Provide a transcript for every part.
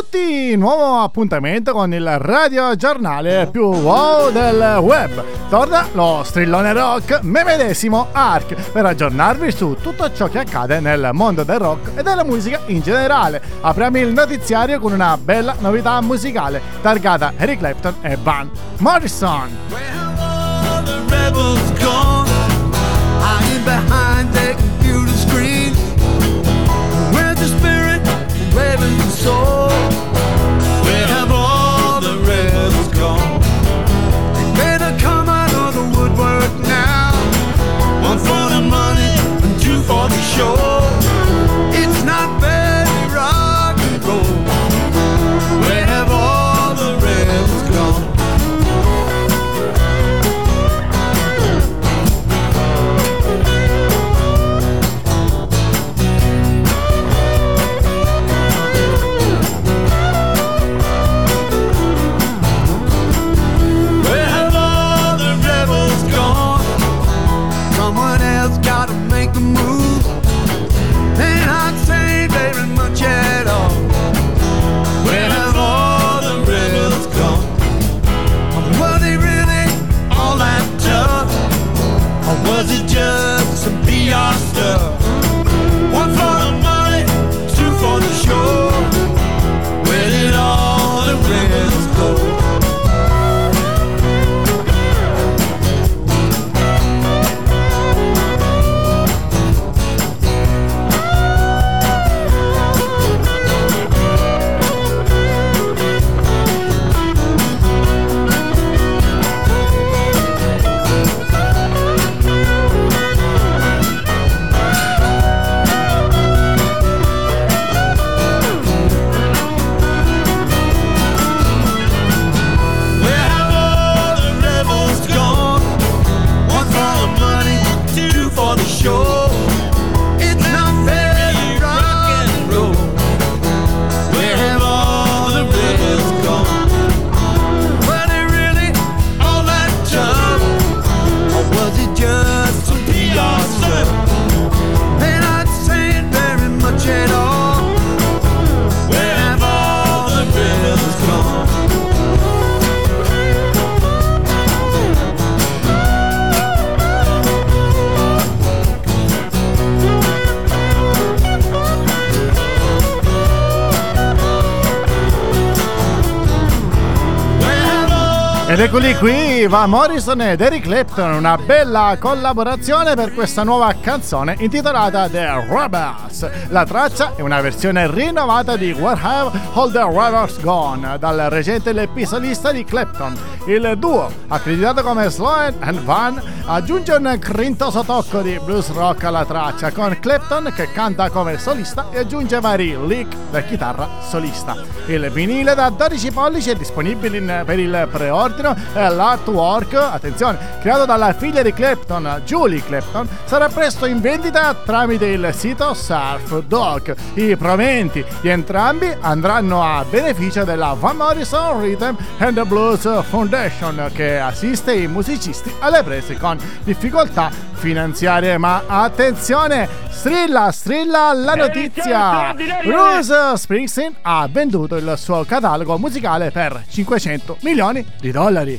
Tutti! Nuovo appuntamento con il radio giornale più wow del web. Torna lo strillone rock me medesimo Ark per aggiornarvi su tutto ciò che accade nel mondo del rock e della musica in generale. Apriamo il notiziario con una bella novità musicale targata Eric Clapton e Van Morrison. Soul. Where have all the rebels gone? They better come out of the woodwork now. One for the money and two for the show. Ed eccoli qui, va Morrison ed Eric Clapton, una bella collaborazione per questa nuova canzone intitolata The Rebels. La traccia è una versione rinnovata di Where Have All the Rebels Gone, dal recente LP solista di Clapton. Il duo, accreditato come Sloan and Van, aggiunge un grintoso tocco di blues rock alla traccia, con Clapton che canta come solista e aggiunge vari lick per chitarra solista. Il vinile da 12 pollici è disponibile per il preordine Clapton e l'artwork, attenzione, creato dalla figlia di Clapton, Julie Clapton, sarà presto in vendita tramite il sito Surf Dog. I proventi di entrambi andranno a beneficio della Van Morrison Rhythm and Blues Foundation che assiste i musicisti alle prese con difficoltà finanziarie. Ma attenzione, strilla, strilla la notizia! Bruce Springsteen ha venduto il suo catalogo musicale per 500 milioni di dollari dollari.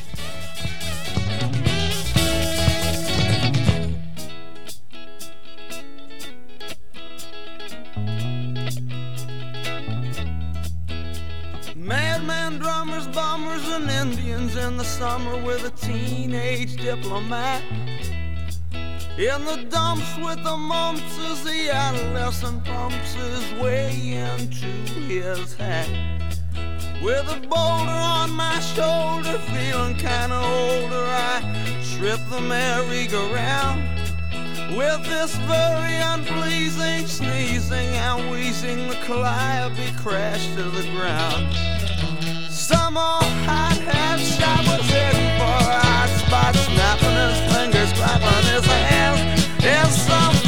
Madman drummers, bombers, and Indians in the summer with a teenage diplomat. In the dumps with the mumps as the adolescent pumps his way into his hat. With a boulder on my shoulder, feeling kinda older, I trip the merry-go-round. With this very unpleasing sneezing and wheezing, the calliope crashed to the ground. Some old hot hat shot was heading for a hot spot, snapping his fingers, clapping his hands. And some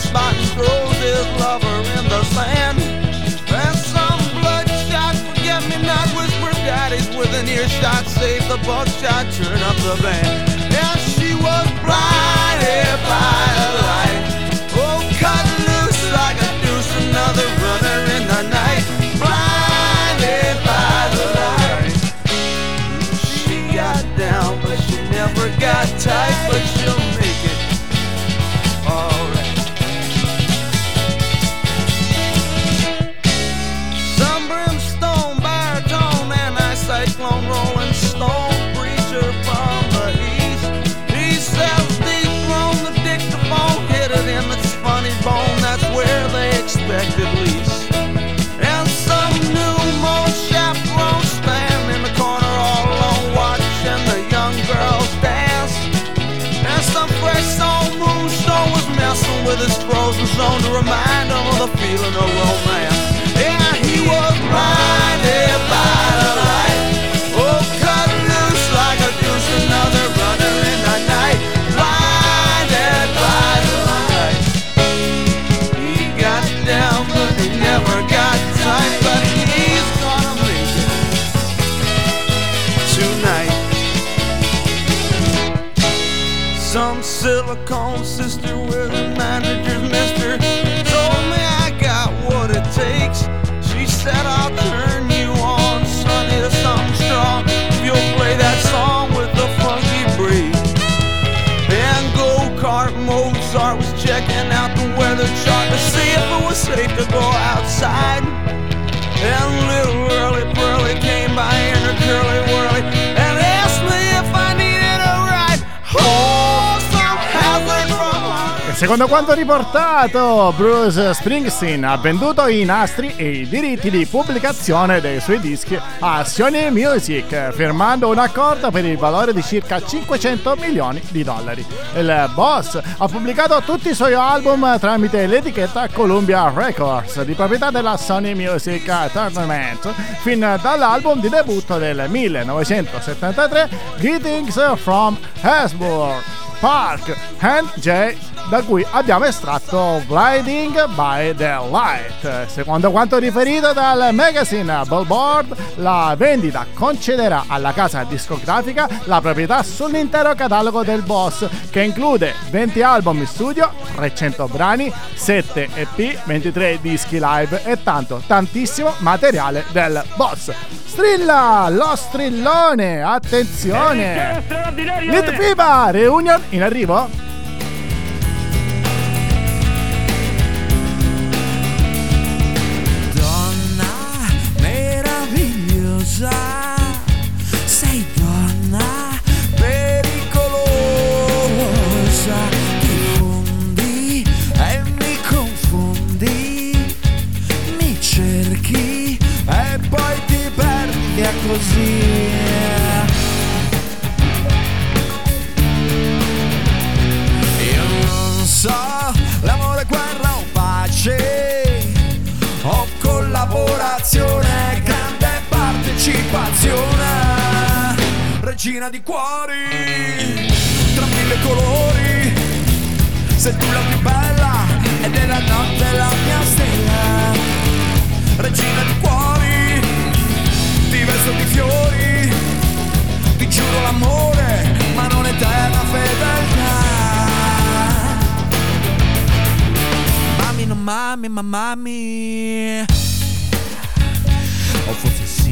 throws his lover in the sand. And some bloodshot forget-me-not whisper daddies with an earshot, save the buckshot, turn up the band. And she was blinded by the light. Oh, cut loose like a deuce, another runner in the night. Blinded by the light. She got down, but she never got tight, but he was blinded by the light. Oh, cut loose like a another runner in the night. Blinded by the light. He got down, but he never got. But he's gonna make it tonight. Some silicone sister with a manager's mister takes. She said I'll turn secondo quanto riportato, Bruce Springsteen ha venduto i nastri e i diritti di pubblicazione dei suoi dischi a Sony Music, firmando un accordo per il valore di circa 500 milioni di dollari. Il boss ha pubblicato tutti i suoi album tramite l'etichetta Columbia Records, di proprietà della Sony Music Entertainment, fin dall'album di debutto del 1973, Greetings from Hasbrook. Park and J da cui abbiamo estratto Blinding by the Light. Secondo quanto riferito dal magazine Billboard, la vendita concederà alla casa discografica la proprietà sull'intero catalogo del boss, che include 20 album in studio, 300 brani, 7 EP, 23 dischi live e tanto, tantissimo materiale del boss. Strilla, lo strillone, attenzione! Lit FIBA, reunion in arrivo? Regina di cuori, tra mille colori, sei tu la più bella e della notte la mia stella, regina di cuori, ti vesto di fiori, ti giuro l'amore, ma non eterna fedeltà. Mami, non mami, ma mami. O forse sì.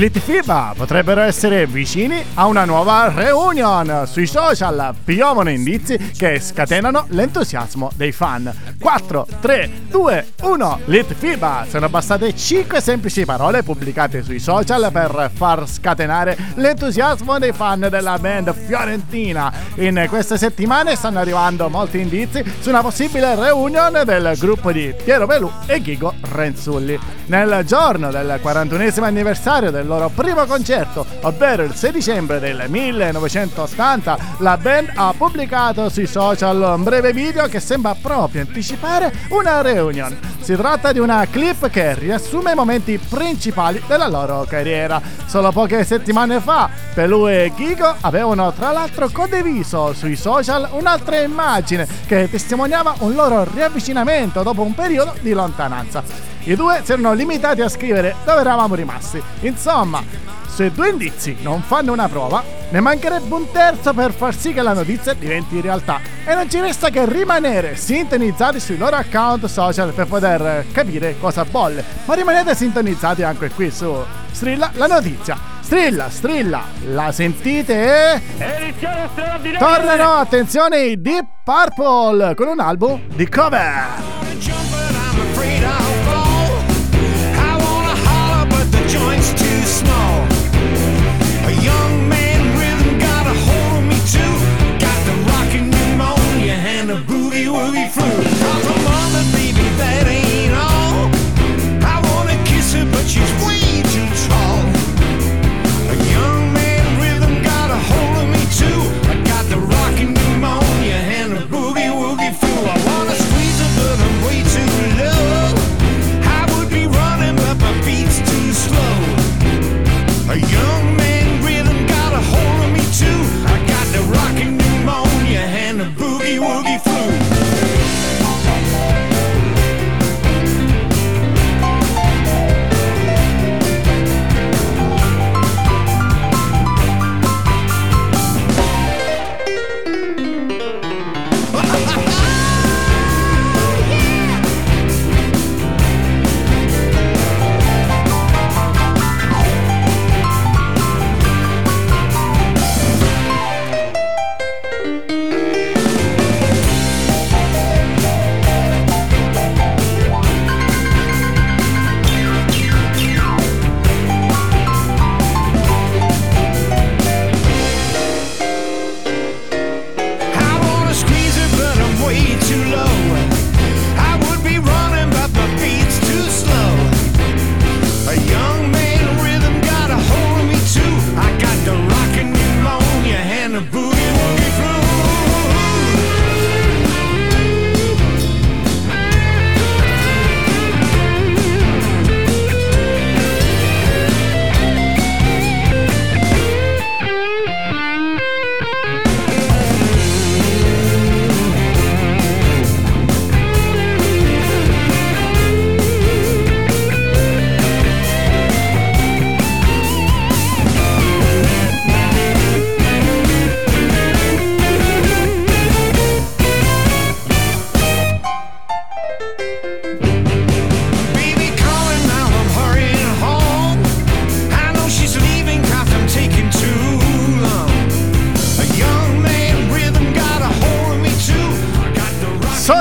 I Litfiba potrebbero essere vicini a una nuova reunion. Sui social piovono indizi che scatenano l'entusiasmo dei fan. 4, 3, 2, 1. Litfiba. Sono bastate 5 semplici parole pubblicate sui social per far scatenare l'entusiasmo dei fan della band fiorentina. In queste settimane stanno arrivando molti indizi su una possibile reunion del gruppo di Piero Pelù e Ghigo Renzulli. Nel giorno del 41 anniversario del loro primo concerto, ovvero il 6 dicembre del 1980, la band ha pubblicato sui social un breve video che sembra proprio anticipare una reunion. Si tratta di una clip che riassume i momenti principali della loro carriera. Solo poche settimane fa, Pelù e Gigo avevano tra l'altro condiviso sui social un'altra immagine che testimoniava un loro riavvicinamento dopo un periodo di lontananza. I due si erano limitati a scrivere dove eravamo rimasti. Insomma, se due indizi non fanno una prova, ne mancherebbe un terzo per far sì che la notizia diventi realtà. E non ci resta che rimanere sintonizzati sui loro account social per poter capire cosa bolle. Ma rimanete sintonizzati anche qui su Strilla la notizia. Strilla, strilla, la sentite? Tornano, attenzione, i Deep Purple con un album di cover.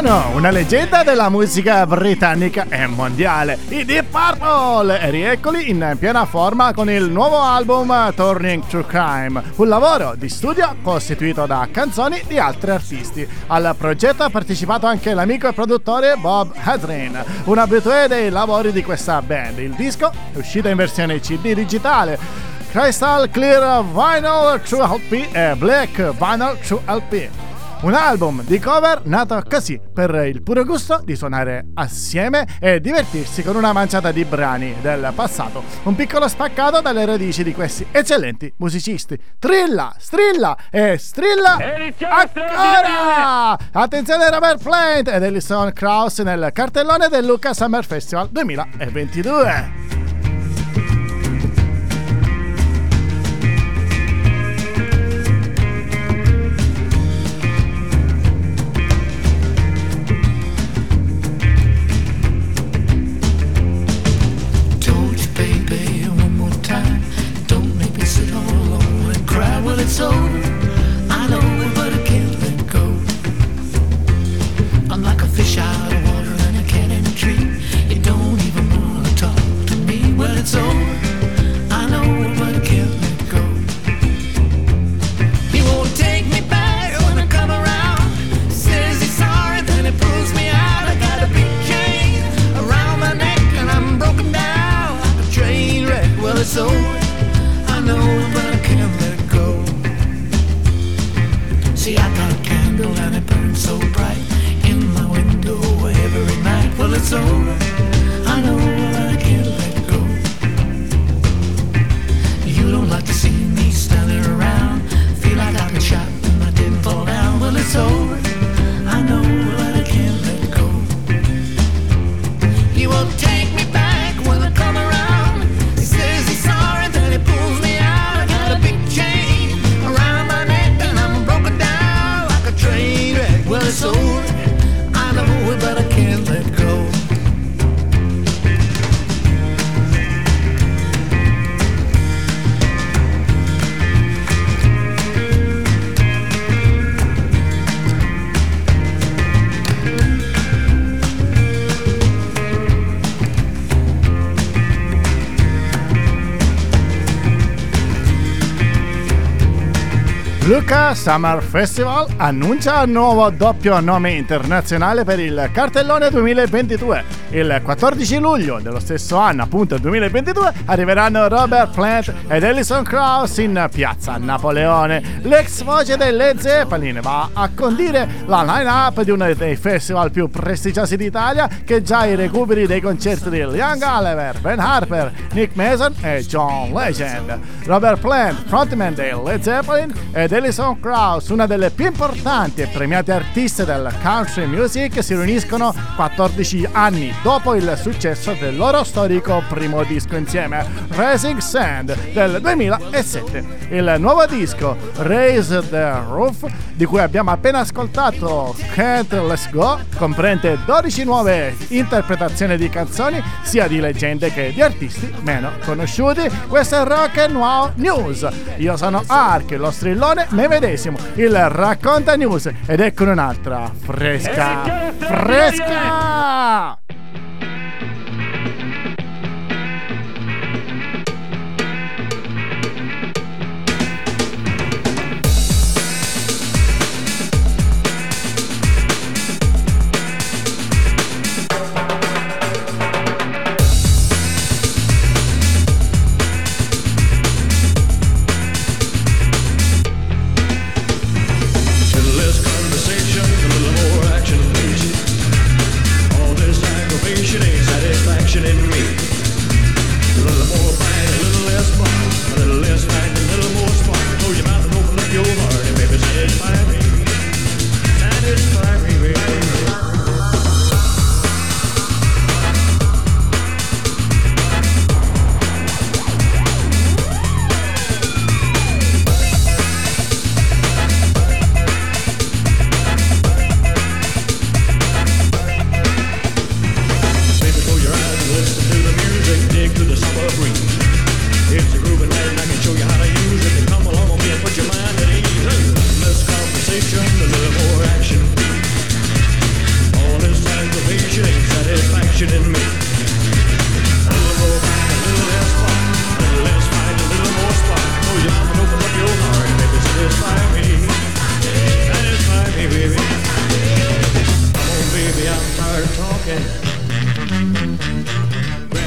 Una leggenda della musica britannica e mondiale, i Deep Purple, e rieccoli in piena forma con il nuovo album Turning to Crime, un lavoro di studio costituito da canzoni di altri artisti. Al progetto ha partecipato anche l'amico e produttore Bob Hadrin, un abitué dei lavori di questa band. Il disco è uscito in versione CD digitale. Crystal Clear Vinyl True LP e Black Vinyl True LP. Un album di cover nato così, per il puro gusto di suonare assieme e divertirsi con una manciata di brani del passato. Un piccolo spaccato dalle radici di questi eccellenti musicisti. Trilla, strilla e strilla ancora! Attenzione Robert Plant ed Ellison Krauss nel cartellone del Lucas Summer Festival 2022. so Luca Summer Festival annuncia il nuovo doppio nome internazionale per il cartellone 2022. Il 14 luglio dello stesso anno, appunto 2022, arriveranno Robert Plant ed Ellison Krauss in piazza Napoleone. L'ex voce dei Led Zeppelin va a condire la line-up di uno dei festival più prestigiosi d'Italia che già i recuperi dei concerti di Liam Gallagher, Ben Harper, Nick Mason e John Legend. Robert Plant, frontman dei Led Zeppelin, ed Alison Krauss, una delle più importanti e premiate artiste del country music, si riuniscono 14 anni dopo il successo del loro storico primo disco insieme, Rising Sand del 2007. Il nuovo disco, Raise the Roof, di cui abbiamo appena ascoltato Can't Let's Go, comprende 12 nuove interpretazioni di canzoni, sia di leggende che di artisti meno conosciuti. Questo è Rock and Wow News. Io sono Ark, lo strillone me medesimo, il Racconta News ed ecco un'altra. Fresca, fresca!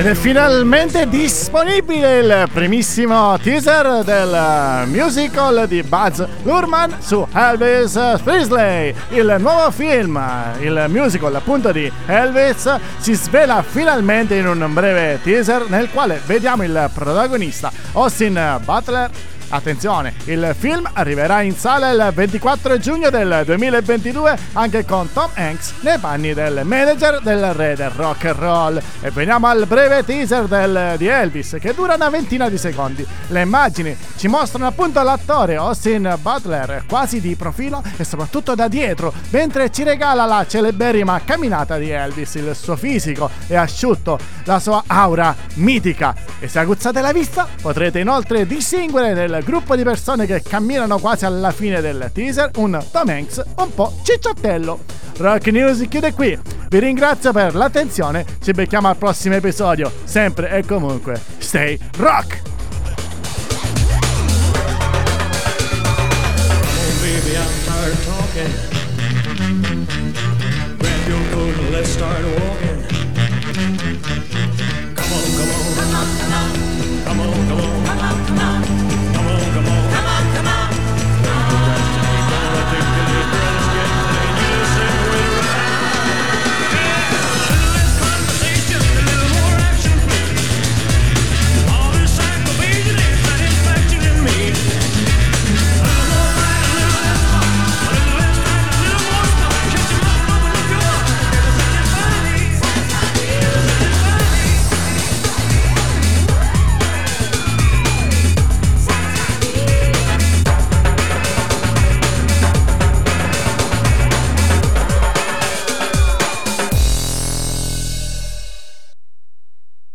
Ed è finalmente disponibile il primissimo teaser del musical di Buzz Lurman su Elvis Presley. Il nuovo film, il musical appunto di Elvis, si svela finalmente in un breve teaser nel quale vediamo il protagonista Austin Butler Attenzione, il film arriverà in sala il 24 giugno del 2022 anche con Tom Hanks nei panni del manager del re del rock and roll. E veniamo al breve teaser del, di Elvis che dura una ventina di secondi. Le immagini ci mostrano appunto l'attore Austin Butler quasi di profilo e soprattutto da dietro, mentre ci regala la celeberrima camminata di Elvis. Il suo fisico è asciutto, la sua aura mitica. E se aguzzate la vista potrete inoltre distinguere nel gruppo di persone che camminano quasi alla fine del teaser un Tom Hanks un po' cicciottello. Rock News chiude qui. Vi ringrazio per l'attenzione. Ci becchiamo al prossimo episodio. Sempre e comunque, stay rock! Grab your